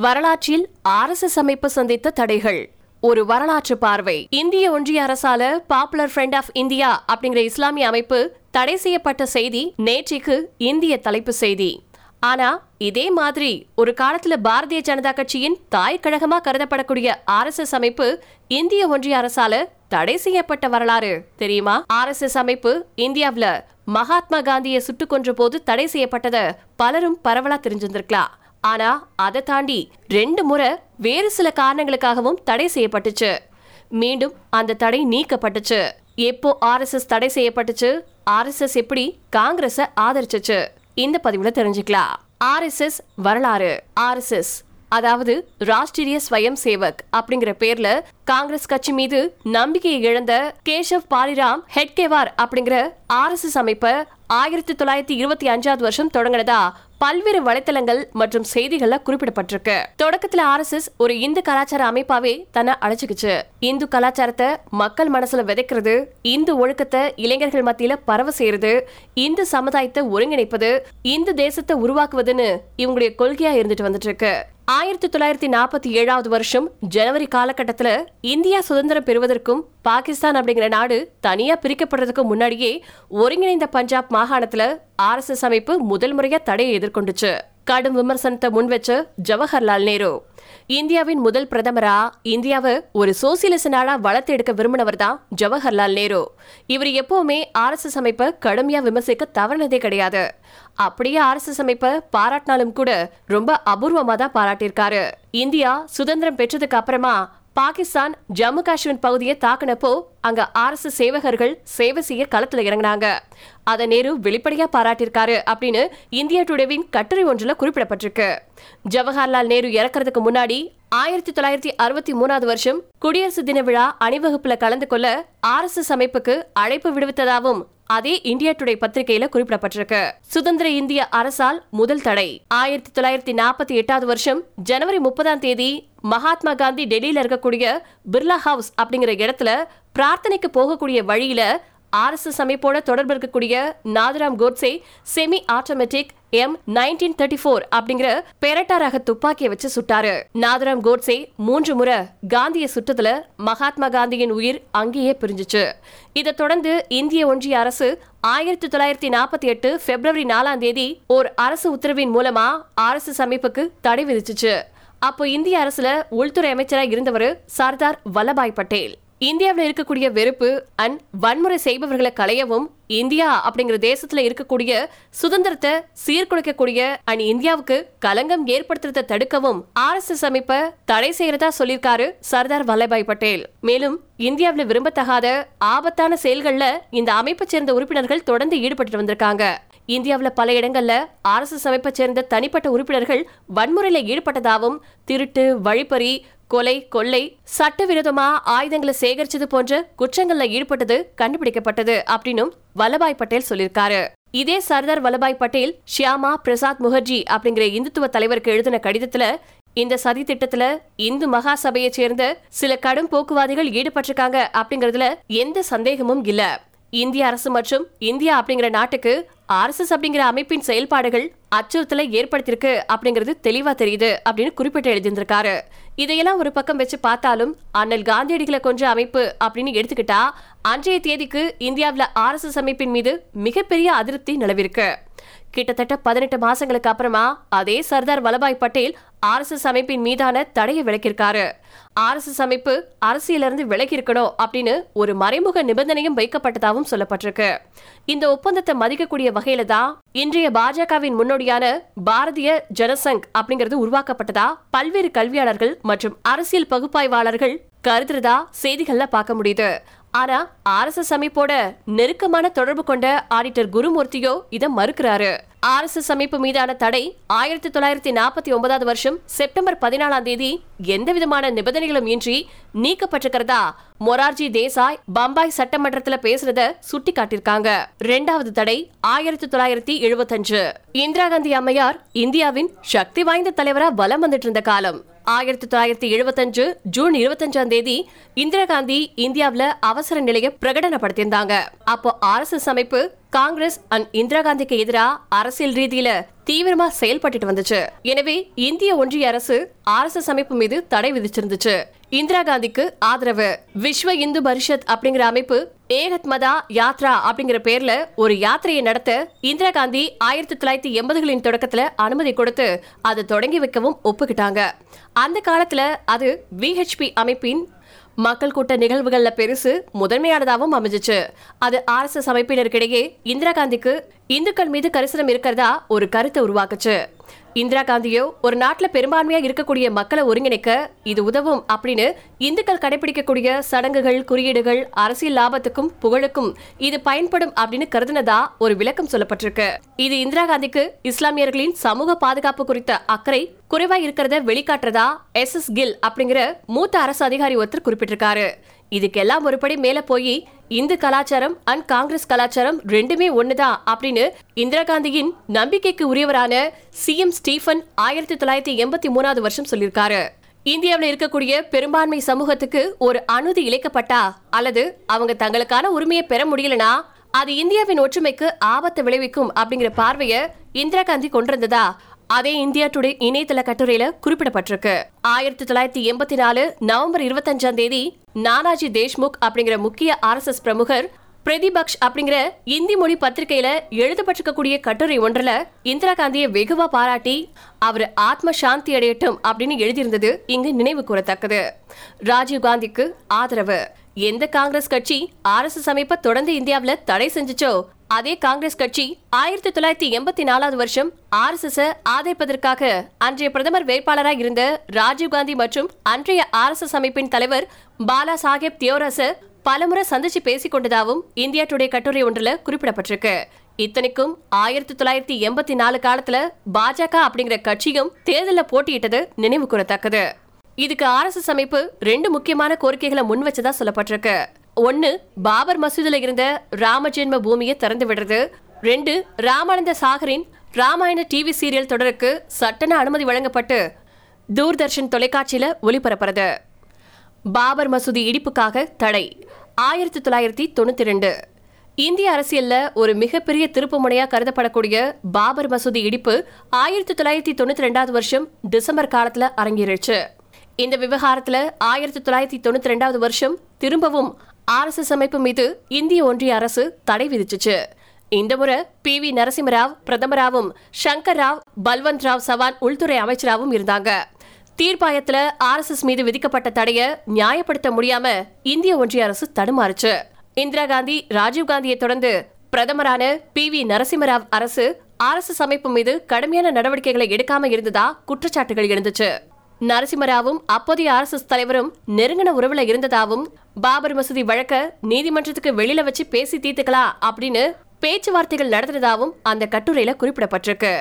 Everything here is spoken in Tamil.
வரலாற்றில் ஆர்எஸ்எஸ் அமைப்பு சந்தித்த தடைகள். ஒரு வரலாற்று பார்வை. இந்திய ஒன்றிய அரசால பாப்புலர் ஃப்ரெண்ட் ஆஃப் இந்தியா அப்படிங்கிற இஸ்லாமிய அமைப்பு தடை செய்யப்பட்ட செய்தி நேற்றைக்கு இந்திய தலைப்பு செய்தி. ஆனா இதே மாதிரி ஒரு காலத்துல பாரதிய ஜனதா கட்சியின் தாய் கழகமா கருதப்படக்கூடிய ஆர்எஸ்எஸ் அமைப்பு இந்திய ஒன்றிய அரசால தடை செய்யப்பட்ட வரலாறு. தெரியுமா? ஆர்எஸ்எஸ் அமைப்பு இந்தியாவுல மகாத்மா காந்தியை சுட்டுக் கொன்ற போது தடை செய்யப்பட்டத பலரும் பரவலா தெரிஞ்சிருந்திருக்கலாம். ஆனா அதை தாண்டி ரெண்டு முறை வேறு சில காரணங்களுக்காகவும் தடை செய்யப்பட்டுச்சு. மீண்டும் அந்த தடை நீக்கப்பட்டுச்சு. எப்போ ஆர்எஸ்எஸ் தடை செய்யப்பட்டுச்சு? ஆர்எஸ்எஸ் எப்படி காங்கிரஸ ஆதரிச்சுச்சு? இந்த பதிவுல தெரிஞ்சுக்கலாம். ஆர்எஸ்எஸ் வரலாறு. ஆர்எஸ்எஸ் அதாவது ராஷ்டிரிய ஸ்வயம் சேவக் அப்படிங்கிற பேர்ல காங்கிரஸ் கட்சி மீது நம்பிக்கையை இழந்த கேஷவ் பாலிராம் ஹெட்கேவார் அப்படிங்கிற ஆர்எஸ்எஸ் அமைப்பை ஆயிரத்தி தொள்ளாயிரத்தி இருபத்தி அஞ்சாவது வருஷம் தொடங்கினதா பல்வேறு வலைத்தளங்கள் மற்றும் செய்திகள்ல குறிப்பிடப்பட்டிருக்கு. தொடக்கத்துல ஆர்எஸ்எஸ் ஒரு இந்து கலாச்சார அமைப்பாவே தன்னை அழைச்சுக்குச்சு இந்து கலாச்சாரத்தை மக்கள் மனசுல விதைக்கிறது இந்து ஒழுக்கத்தை இளைஞர்கள் மத்தியில பரவ செய்யறது இந்து சமுதாயத்தை ஒருங்கிணைப்பது இந்து தேசத்தை உருவாக்குவதுன்னு இவங்களுடைய கொள்கையா இருந்துட்டு வந்துட்டு இருக்கு. ஆயிரத்தி தொள்ளாயிரத்தி நாற்பத்தி ஏழாவது வருஷம் ஜனவரி காலகட்டத்தில் இந்தியா சுதந்திரம் பெறுவதற்கும் பாகிஸ்தான் அப்படிங்கிற நாடு தனியாக பிரிக்கப்படுறதுக்கு முன்னாடியே ஒருங்கிணைந்த பஞ்சாப் மாகாணத்தில் ஆர்எஸ்எஸ் அமைப்பு முதல் முறையாக தடையை எதிர்கொண்டுச்சு. கடும் விமர்சனத்தை முன்வச்ச ஜவஹர்லால் நேரு. இந்தியாவின் முதல் பிரதமரா இந்தியாவை ஒரு சோசியலிச நாடா வளர்த்து எடுக்க விரும்பினவர் தான் ஜவஹர்லால் நேரு. இவர் எப்பவுமே ஆர்எஸ்எஸ் அமைப்பை கடுமையா விமர்சிக்க தவறினதே கிடையாது. அப்படியே ஆர்எஸ்எஸ் அமைப்பை பாராட்டினாலும் கூட ரொம்ப அபூர்வமா தான் பாராட்டியிருக்காரு. இந்தியா சுதந்திரம் பெற்றதுக்கு அப்புறமா பாகிஸ்தான் ஜம்மு காஷ்மீர் பகுதியை தாக்குனப்போ அங்க ஆர்எஸ்எஸ் சேவகர்கள் சேவை செய்ய களத்துல இறங்கினாங்க. அதை நேரு வெளிப்படையா பாராட்டியிருக்காரு அப்படின்னு இந்தியா டுடேவின் கட்டுரை ஒன்றுல குறிப்பிடப்பட்டிருக்கு. ஜவஹர்லால் நேரு இறக்குறதுக்கு முன்னாடி ஆயிரத்தி தொள்ளாயிரத்தி அறுபத்தி மூணாவது வருஷம் குடியரசு தின விழா அணிவகுப்புல கலந்து கொள்ள ஆர்எஸ்எஸ் அமைப்புக்கு அழைப்பு விடுவித்ததாகவும் அதே இந்தியா டுடே பத்திரிகையில குறிப்பிடப்பட்டிருக்கு. சுதந்திர இந்திய அரசால் முதல் தடை. ஆயிரத்தி தொள்ளாயிரத்தி நாற்பத்தி எட்டாவது வருஷம் ஜனவரி முப்பதாம் தேதி மகாத்மா காந்தி டெல்லியில இருக்கக்கூடிய பிர்லா ஹவுஸ் அப்படிங்கிற இடத்துல பிரார்த்தனைக்கு போகக்கூடிய வழியில ஆர்எஸ்எஸ் அமைப்போட தொடர்பு இருக்கக்கூடிய Nathuram Godse semi automatic M nineteen thirty four அப்படிங்கிற பெரட்டா ரக துப்பாக்கியை வச்சு சுட்டாரு. நாதராம் கோட்ஸே மூன்று முறை காந்திய சுட்டத்துல மகாத்மா காந்தியின் உயிர் அங்கேயே பிரிஞ்சுச்சு. இதை தொடர்ந்து இந்திய ஒன்றிய அரசு ஆயிரத்தி தொள்ளாயிரத்தி நாற்பத்தி எட்டு பிப்ரவரி நாலாம் தேதி ஒரு அரசு உத்தரவின் மூலமா ஆர்எஸ்எஸ் அமைப்புக்கு தடை விதிச்சிச்சு. அப்போ இந்திய அரசுல உள்துறை அமைச்சராக இருந்தவர் சர்தார் வல்லபாய் பட்டேல். இந்தியாவில் இருக்கக்கூடிய வெறுப்பு அண்ட் வன்முறை செய்பவர்களை களையவும் இந்தியா அப்படிங்கிற தேசத்துல இருக்கக்கூடிய சுதந்திரத்தை சீர்குலைக்கக்கூடிய அண்ட் இந்தியாவுக்கு கலங்கம் ஏற்படுத்துறதை தடுக்கவும் ஆர்எஸ்எஸ் அமைப்பை தடை செய்யறதா சொல்லியிருக்காரு சர்தார் வல்லபாய் பட்டேல். மேலும் இந்தியாவில் விரும்பத்தகாத ஆபத்தான செயல்கள்ல இந்த அமைப்பை சேர்ந்த உறுப்பினர்கள் தொடர்ந்து ஈடுபட்டு வந்திருக்காங்க. இந்தியாவில் பல இடங்கள்ல ஆர்எஸ்எஸ் அமைப்பை சேர்ந்த தனிப்பட்ட உறுப்பினர்கள் வன்முறையில ஈடுபட்டதாகவும் திருட்டு வழிப்பறி கொலை கொள்ளை சட்டவிரோதமா ஆயுதங்களை சேகரிச்சது போன்ற குற்றங்கள்ல ஈடுபட்டது கண்டுபிடிக்கப்பட்டது அப்படின்னும் வல்லபாய் பட்டேல் சொல்லியிருக்காரு. இதே சர்தார் வல்லபாய் பட்டேல் ஷியாமா பிரசாத் முகர்ஜி அப்படிங்கிற இந்துத்துவ தலைவருக்கு எழுதின கடிதத்துல இந்த சதி திட்டத்துல இந்து மகா சபையை சேர்ந்த சில கடும் போக்குவாதிகள் ஈடுபட்டிருக்காங்க அப்படிங்கறதுல எந்த சந்தேகமும் இல்ல. இந்திய அரசு மற்றும் இந்தியா அப்படிங்கிற நாட்டுக்கு ஆர்எஸ்எஸ் அப்படிங்கிற அமைப்பின் செயல்பாடுகள் அச்சுறுத்தலை ஏற்படுத்தியிருக்கு அப்படிங்கிறது தெளிவா தெரியுது அப்படின்னு குறிப்பிட்டு எழுதியிருந்திருக்காரு. இதையெல்லாம் ஒரு பக்கம் வச்சு பார்த்தாலும் அண்ணல் காந்தியடிகளை கொன்ற அமைப்பு அப்படின்னு எடுத்துக்கிட்டா அன்றைய தேதிக்கு இந்தியாவில் ஆர்எஸ்எஸ் அமைப்பின் மீது மிகப்பெரிய அதிருப்தி நிலவிருக்கு கிட்டத்தட்ட பதினெட்டு மாசங்களுக்கு அப்புறமா அதே சர்தார் வல்லபாய் பட்டேல் ஆர்எஸ்எஸ் அமைப்பின் மீதான தடையை விளக்கியிருக்காரு ஆர்எஸ்எஸ் அமைப்பு அரசியலிருந்து விலகி இருக்கணும் அப்படின்னு ஒரு மறைமுக நிபந்தனையும் வைக்கப்பட்டதாகவும் சொல்லப்பட்டிருக்கு. இந்த ஒப்பந்தத்தை மதிக்கக்கூடிய வகையில தான் இன்றைய பாஜகவின் முன்னோடியான பாரதிய ஜனசங் அப்படிங்கிறது உருவாக்கப்பட்டதா பல்வேறு கல்வியாளர்கள் மற்றும் அரசியல் பகுப்பாய்வாளர்கள் கருதுறதா செய்திகள்ல பார்க்க முடியுது. ஆனா ஆர்எஸ்எஸ் அமைப்போட நெருக்கமான தொடர்பு கொண்ட ஆடிட்டர் குருமூர்த்தியோ இதை மறுக்கிறாரு. ஆர்எஸ்எஸ் அமைப்பு மீதான தடை ஆயிரத்தி தொள்ளாயிரத்தி நாற்பத்தி ஒன்பதாவது வருஷம் செப்டம்பர் பதினாலாம் தேதி எந்த விதமான நிபந்தனைகளும் இன்றி நீக்கப்பட்டிருக்கிறதா? மொரார்ஜி தேசாய் பம்பாய் சட்டமன்றத்துல பேசுறத சுட்டி காட்டியிருக்காங்க ரெண்டாவது தடை ஆயிரத்தி தொள்ளாயிரத்தி எழுபத்தஞ்சு இந்திரா காந்தி அம்மையார் இந்தியாவின் சக்தி வாய்ந்த தலைவரா வலம் வந்துட்டு இருந்த காலம். ஆயிரத்தி தொள்ளாயிரத்தி எழுபத்தஞ்சு ஜூன் இருபத்தஞ்சாம் தேதி இந்திரா காந்தி இந்தியாவில் அவசர நிலையை பிரகடனப்படுத்தியிருந்தாங்க. அப்போ ஆர் எஸ் எஸ் அமைப்பு காங்கிரஸ் அண்ட் இந்திரா காந்திக்கு எதிராக அரசியல் ரீதியில தீவிரமா செயல்பட்டுட்டு வந்துச்சு. எனவே இந்திய ஒன்றிய அரசு ஆர் எஸ் எஸ் அமைப்பு மீது தடை விதிச்சிருந்துச்சு. இந்திரா காந்திக்கு ஆதரவு. விஸ்வ இந்து பரிஷத் அப்படிங்கிற அமைப்பு ஏகத் மதா யாத்ரா அப்படிங்கிற பேர்ல ஒரு யாத்திரையை நடத்த இந்திரா காந்தி ஆயிரத்தி தொள்ளாயிரத்தி எண்பதுகளின் தொடக்கத்துல அனுமதி கொடுத்து அதை தொடங்கி வைக்கவும் ஒப்புக்கிட்டாங்க. அந்த காலத்துல அது விஹெச்பி அமைப்பின் மக்கள் கூட்ட நிகழ்வுகள்ல பெருசு முதன்மையானதாகவும் அமைஞ்சிச்சு. அது ஆர் எஸ் எஸ் அமைப்பினருக்கிடையே இந்திரா காந்திக்கு இந்துக்கள் மீது கரிசனம் இருக்கிறதா ஒரு கருத்தை உருவாக்குச்சு. இந்திரா காந்தியோ ஒரு நாட்டில் பெரும்பான்மையாக இருக்கக்கூடிய மக்களை ஒருங்கிணைக்க இது உதவும் அப்படின்னு இந்துக்கள் கடைபிடிக்கக்கூடிய சடங்குகள் குறியீடுகள் அரசியல் லாபத்துக்கும் புகழுக்கும் இது பயன்படும் அப்படின்னு கருதுனதா ஒரு விளக்கம் சொல்லப்பட்டிருக்கு. இது இந்திரா காந்திக்கு இஸ்லாமியர்களின் சமூக பாதுகாப்பு குறித்த அக்கறை குறைவா இருக்கிறத வெளிக்காட்டுறதா எஸ் எஸ் கில் அப்படிங்கிற மூத்த அரசு அதிகாரி ஒருத்தர் குறிப்பிட்டிருக்காரு. இதுக்கெல்லாம் ஒருபடி மேல போய் இந்து கலாச்சாரம் அண்ட் காங்கிரஸ் கலாச்சாரம் ரெண்டுமே ஒண்ணுதான் அப்படின்னு இந்திரா காந்தியின் நம்பிக்கைக்கு உரியவரான சி எம் ஸ்டீஃபன் ஆயிரத்தி தொள்ளாயிரத்தி எண்பத்தி மூணாவது வருஷம் சொல்லியிருக்காரு. இந்தியாவில் இருக்கக்கூடிய பெரும்பான்மை சமூகத்துக்கு ஒரு அனுதி இழைக்கப்பட்டா அல்லது அவங்க தங்களுக்கான உரிமையை பெற முடியலனா அது இந்தியாவின் ஒற்றுமைக்கு ஆபத்தை விளைவிக்கும் அப்படிங்கிற பார்வைய இந்திரா காந்தி கொண்டிருந்ததா அதே இந்தியா டுடே இணையதள கட்டுரையில குறிப்பிடப்பட்டிருக்கு. ஆயிரத்தி தொள்ளாயிரத்தி எண்பத்தி நாலு நவம்பர் இருபத்தஞ்சாம் தேதி நானாஜி தேஷ்முக் அப்படிங்கிற முக்கிய ஆர் எஸ் எஸ் பிரமுகர் பிரதிபக்ஷ் அப்படிங்கிற இந்தி மொழி பத்திரிகையில எழுதப்பட்டிருக்கக்கூடிய கட்டுரை ஒன்றுல இந்திரா காந்தியை வெகுவா பாராட்டி அவர் ஆத்ம சாந்தி அடையட்டும் அப்படின்னு எழுதியிருந்தது இங்கு நினைவு கூறத்தக்கது. ராஜீவ் காந்திக்கு ஆதரவு. எந்த காங்கிரஸ் கட்சி ஆர்எஸ்எஸ் அமைப்பை தொடர்ந்து இந்தியாவுல தடை செஞ்சுச்சோ அதே காங்கிரஸ் கட்சி ஆயிரத்தி தொள்ளாயிரத்தி எண்பத்தி நாலாவது வருஷம் ஆர் எஸ் எஸ் ஆதரிப்பதற்காக அன்றைய பிரதமர் வேட்பாளராக இருந்த ராஜீவ்காந்தி மற்றும் அன்றைய ஆர் எஸ் எஸ் அமைப்பின் தலைவர் பாலா சாஹேப் தியோரச பலமுறை சந்திச்சு பேசிக் கொண்டதாகவும் இந்தியா டுடே கட்டுரை ஒன்றுல குறிப்பிடப்பட்டிருக்கு. இத்தனைக்கும் ஆயிரத்தி தொள்ளாயிரத்தி எண்பத்தி நாலு காலத்துல பாஜக அப்படிங்கிற கட்சியும் தேர்தலில் போட்டியிட்டது நினைவு கூறத்தக்கது இதுக்கு ஆர்எஸ்எஸ் அமைப்பு ரெண்டு முக்கியமான கோரிக்கைகளை முன் வச்சதா சொல்லப்பட்டிருக்கு. ஒன்னு பாபர் மசூதில இருந்த ராமஜென்ம பூமியை திறந்து விடுறது. ரெண்டு ராமானந்த சாகரின் ராமாயண டிவி சீரியல் தொடருக்கு சட்டன அனுமதி வழங்கப்பட்டு தூர்தர்ஷன் தொலைக்காட்சியில ஒளிபரப்புறது. பாபர் மசூதி இடிப்புக்காக தடை ஆயிரத்தி தொள்ளாயிரத்தி தொண்ணூத்தி ரெண்டு. இந்திய அரசியல்ல ஒரு மிகப்பெரிய திருப்புமுனையா கருதப்படக்கூடிய பாபர் மசூதி இடிப்பு ஆயிரத்தி தொள்ளாயிரத்தி தொண்ணூத்தி ரெண்டாவது வருஷம் டிசம்பர் காலத்துல அரங்கேறிச்சு. இந்த விவகாரத்துல ஆயிரத்தி தொள்ளாயிரத்தி தொண்ணூத்தி ரெண்டாவது வருஷம் திரும்பவும் ஆர்எஸ்எஸ் அமைப்பு மீது இந்திய ஒன்றிய அரசு தடை விதிச்சுச்சு. இந்த முறை பி வி நரசிம்மராவ் பிரதமராவும் சங்கர் ராவ் பல்வந்த் ராவ் சவான் உள்துறை அமைச்சராகவும் இருந்தாங்க. தீர்ப்பாயத்துல ஆர்எஸ்எஸ் மீது விதிக்கப்பட்ட தடையை நியாயப்படுத்த முடியாம இந்திய ஒன்றிய அரசு தடுமாறுச்சு. இந்திரா காந்தி ராஜீவ் காந்தியை தொடர்ந்து பிரதமரான பி வி நரசிம்மராவ் அரசு ஆர்எஸ்எஸ் அமைப்பு மீது கடுமையான நடவடிக்கைகளை எடுக்காம இருந்ததா குற்றச்சாட்டுகள் எழுந்துச்சு. நரசிம்மராவும் அப்போதைய ஆர் எஸ் எஸ் தலைவரும் நெருங்கின உறவுல இருந்ததாவும் பாபர் மசூதி வழக்க நீதிமன்றத்துக்கு வெளியில வச்சு பேசி தீர்த்துக்கலாம் அப்படின்னு பேச்சுவார்த்தைகள் நடத்துறதாவும் அந்த கட்டுரையில குறிப்பிடப்பட்டிருக்கு.